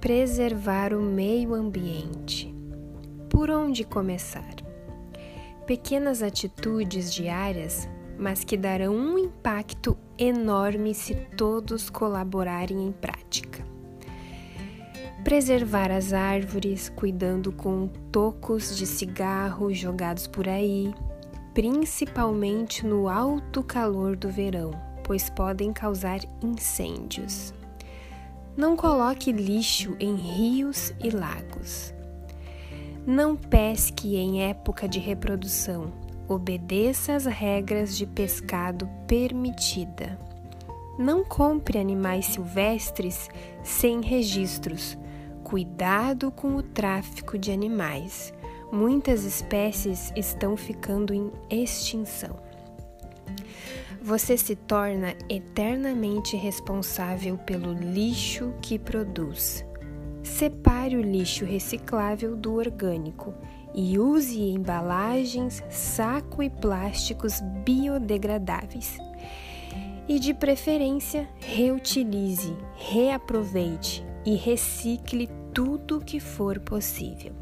Preservar o meio ambiente. Por onde começar? Pequenas atitudes diárias, mas que darão um impacto enorme se todos colaborarem em prática. Preservar as árvores, cuidando com tocos de cigarro jogados por aí, principalmente no alto calor do verão, pois podem causar incêndios. Não coloque lixo em rios e lagos. Não pesque em época de reprodução. Obedeça às regras de pescado permitida. Não compre animais silvestres sem registros. Cuidado com o tráfico de animais. Muitas espécies estão ficando em extinção você se torna eternamente responsável pelo lixo que produz. Separe o lixo reciclável do orgânico e use embalagens, saco e plásticos biodegradáveis. E de preferência, reutilize, reaproveite e recicle tudo que for possível.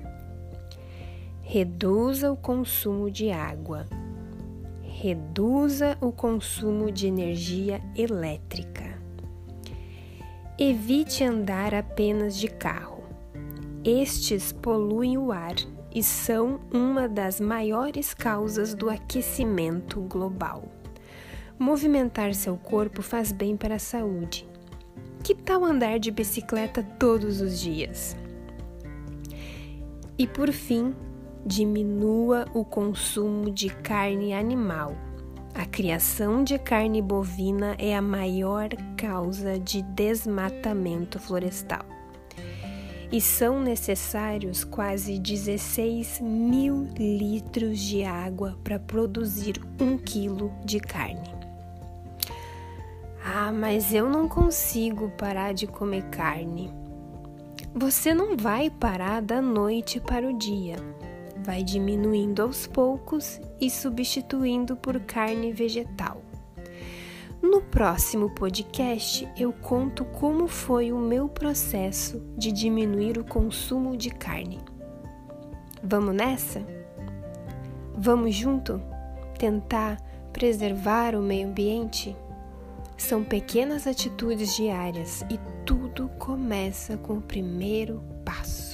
Reduza o consumo de água reduza o consumo de energia elétrica. Evite andar apenas de carro. Estes poluem o ar e são uma das maiores causas do aquecimento global. Movimentar seu corpo faz bem para a saúde. Que tal andar de bicicleta todos os dias? E por fim, diminua o consumo de carne animal. A criação de carne bovina é a maior causa de desmatamento florestal. E são necessários quase 16 mil litros de água para produzir um quilo de carne. Ah, mas eu não consigo parar de comer carne. Você não vai parar da noite para o dia vai diminuindo aos poucos e substituindo por carne vegetal. No próximo podcast, eu conto como foi o meu processo de diminuir o consumo de carne. Vamos nessa? Vamos junto tentar preservar o meio ambiente? São pequenas atitudes diárias e tudo começa com o primeiro passo.